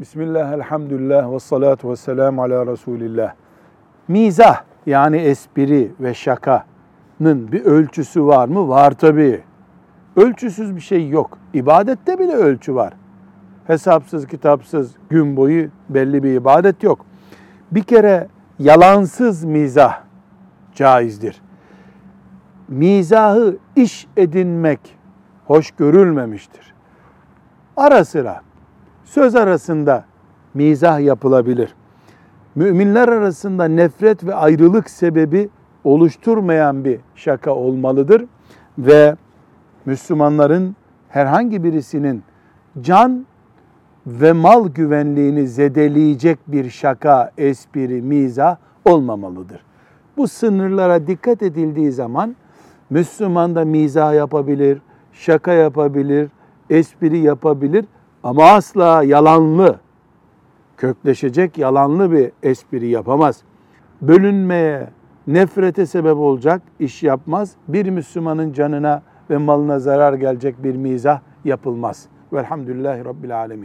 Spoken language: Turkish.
Bismillah, elhamdülillah ve salatu ve selamu ala Resulillah. Mizah yani espri ve şakanın bir ölçüsü var mı? Var tabii. Ölçüsüz bir şey yok. İbadette bile ölçü var. Hesapsız, kitapsız, gün boyu belli bir ibadet yok. Bir kere yalansız mizah caizdir. Mizahı iş edinmek hoş görülmemiştir. Ara sıra söz arasında mizah yapılabilir. Müminler arasında nefret ve ayrılık sebebi oluşturmayan bir şaka olmalıdır ve Müslümanların herhangi birisinin can ve mal güvenliğini zedeleyecek bir şaka, espri, mizah olmamalıdır. Bu sınırlara dikkat edildiği zaman Müslüman da mizah yapabilir, şaka yapabilir, espri yapabilir ama asla yalanlı, kökleşecek yalanlı bir espri yapamaz. Bölünmeye, nefrete sebep olacak iş yapmaz. Bir Müslümanın canına ve malına zarar gelecek bir mizah yapılmaz. Velhamdülillahi Rabbil Alemin.